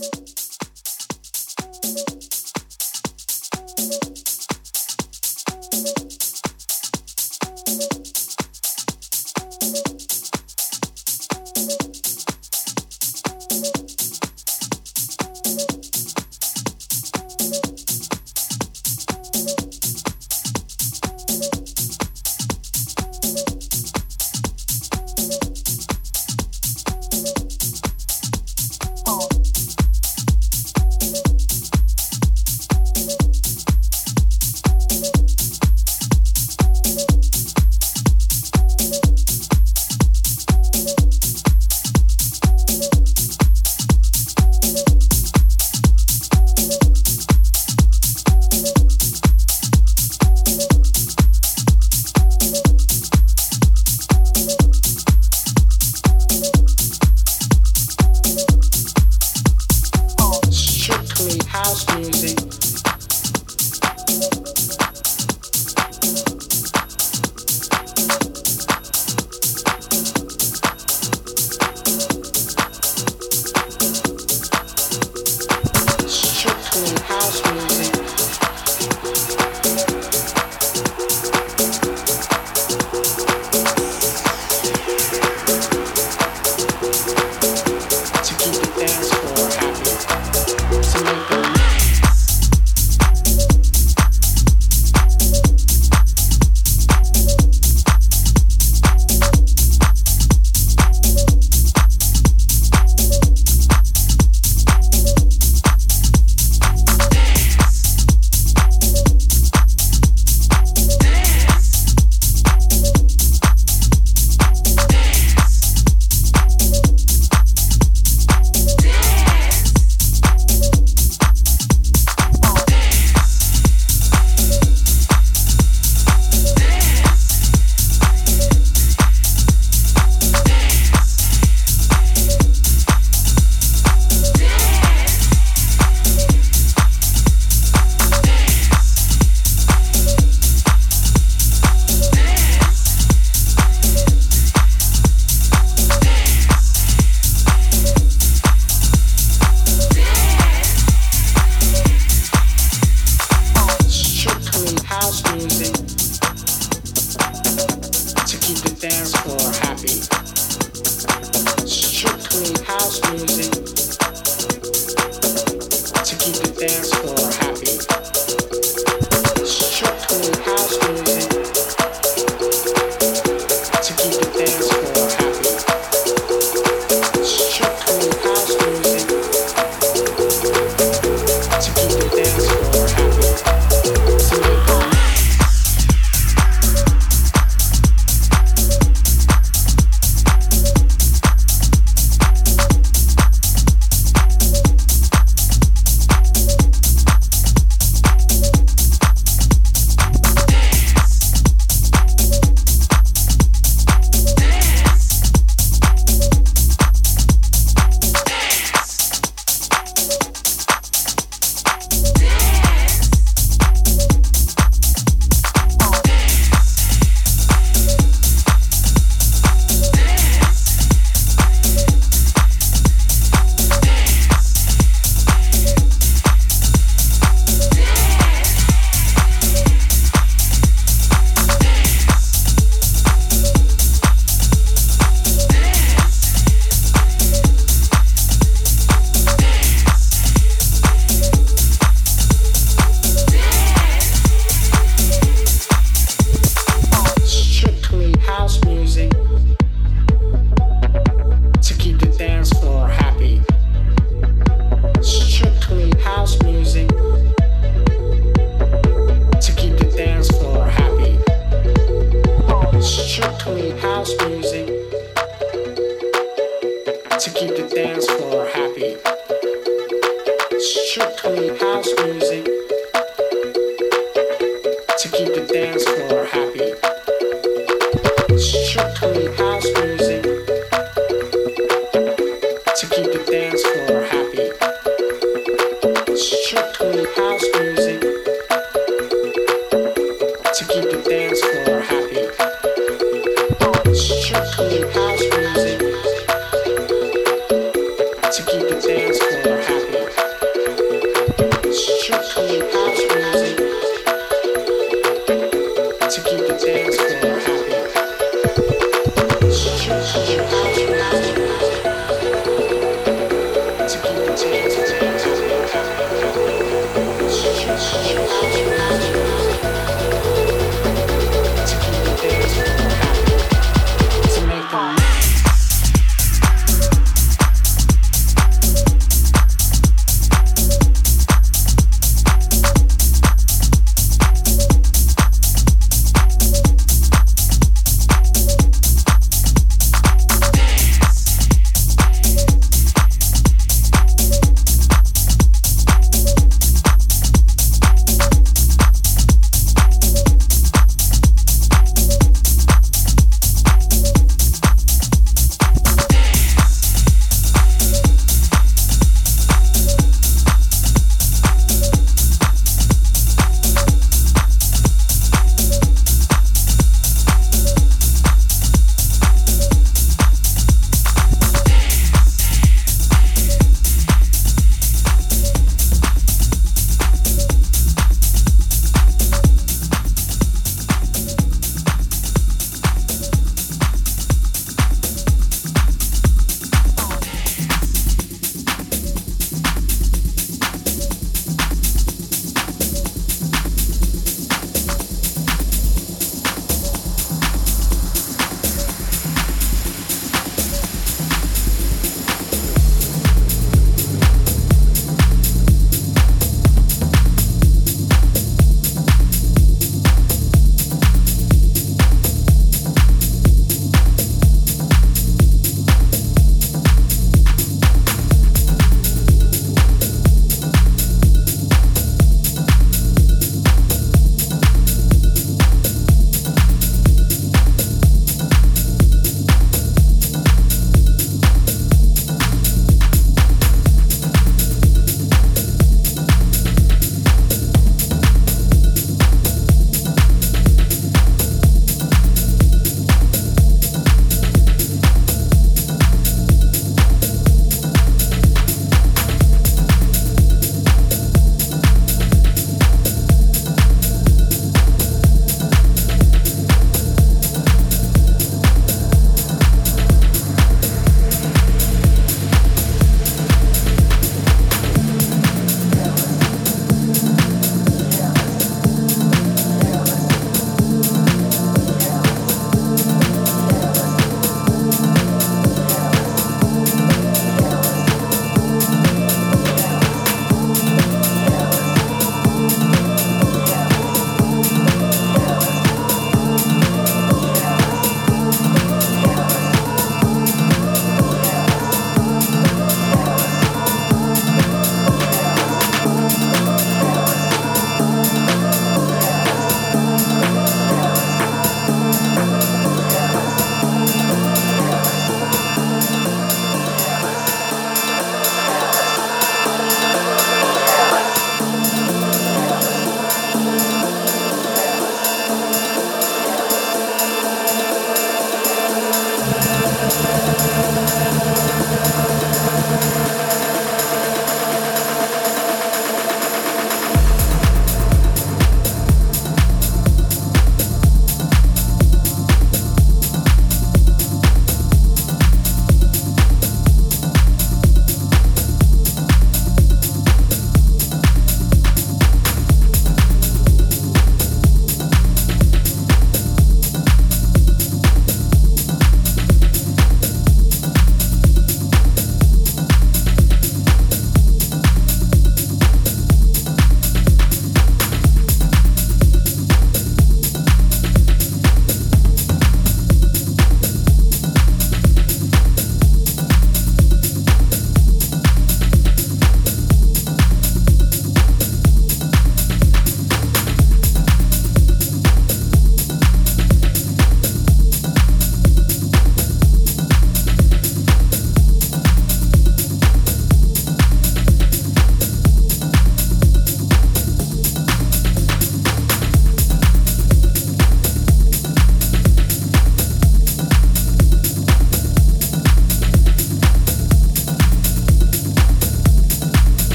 you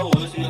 hours.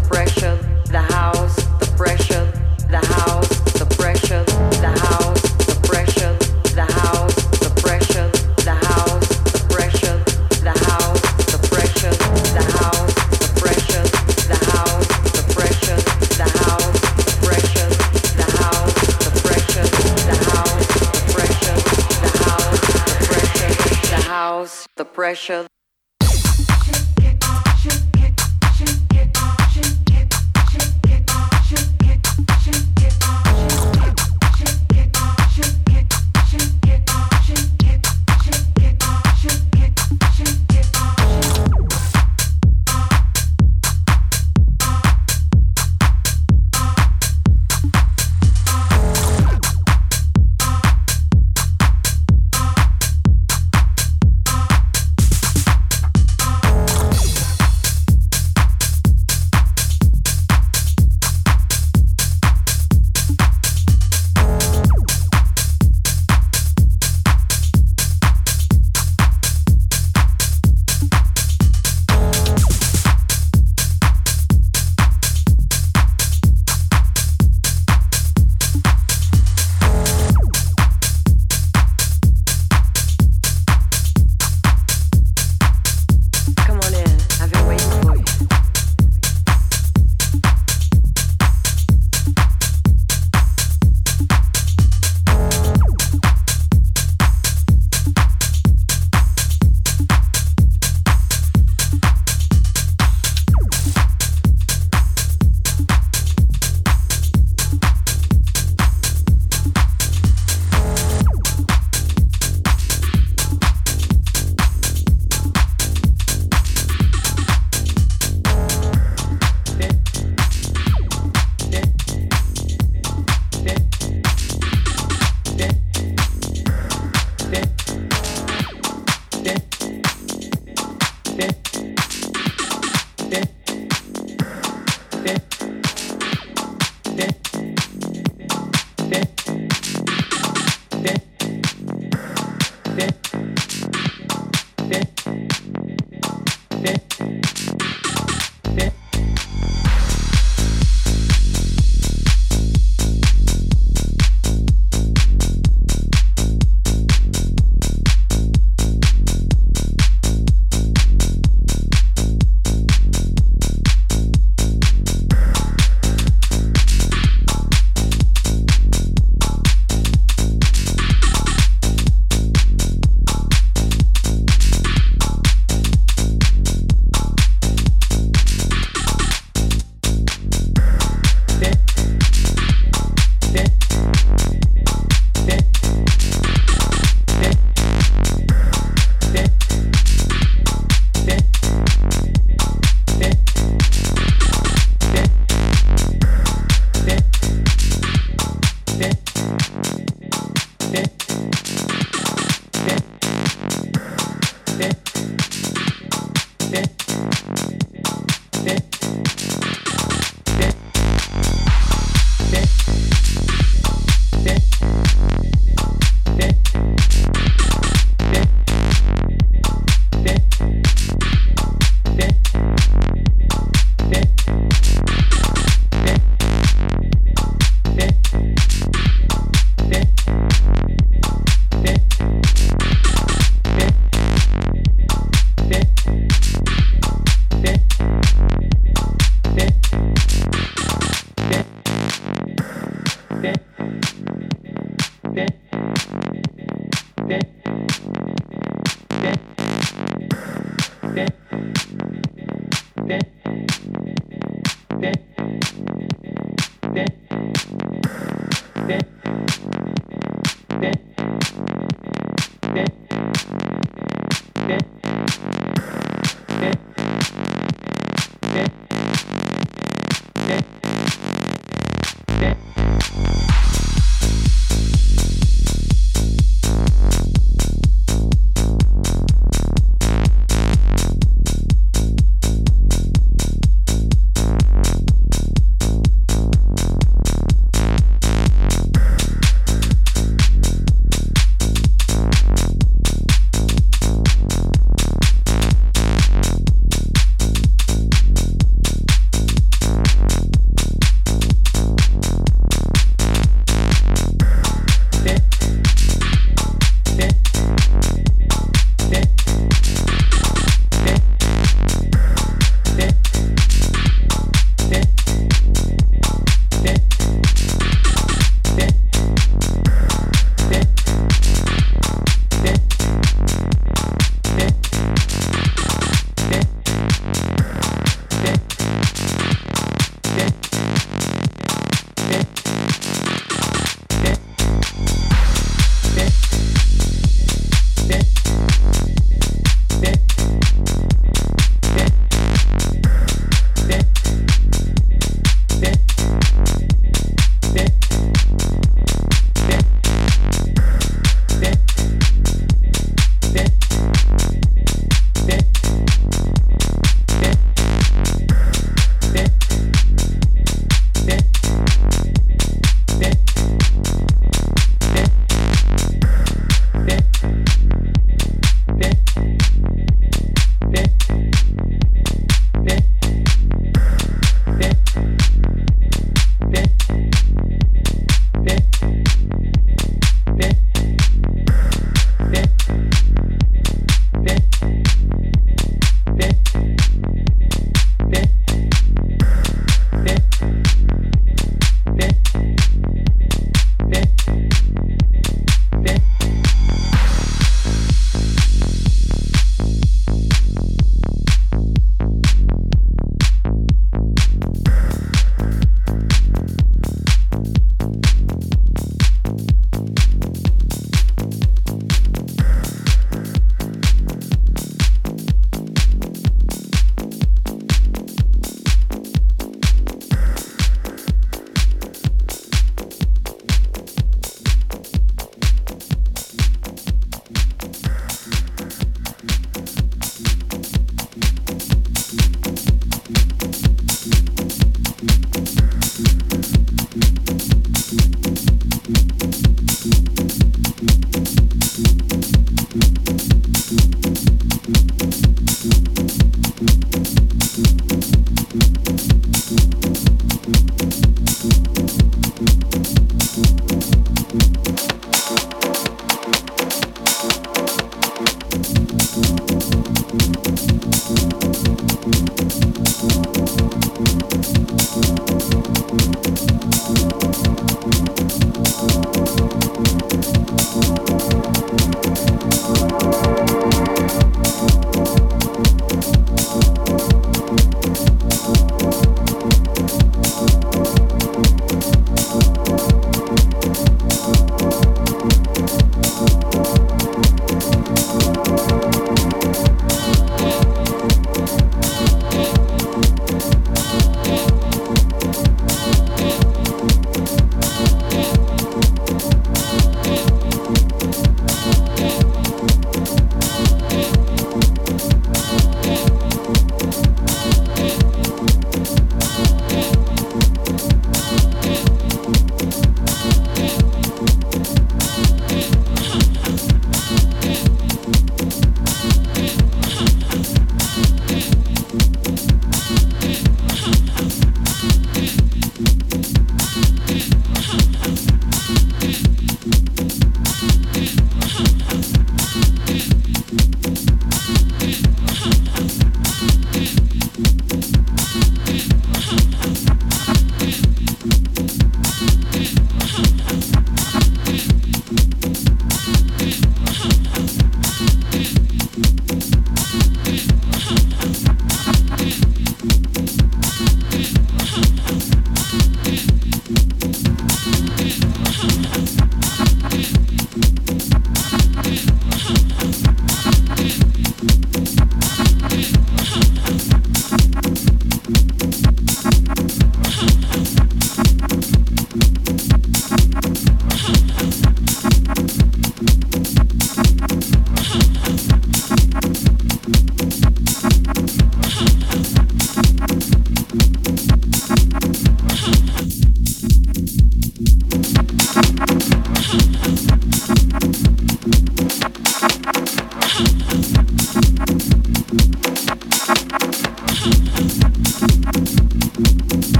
pressure.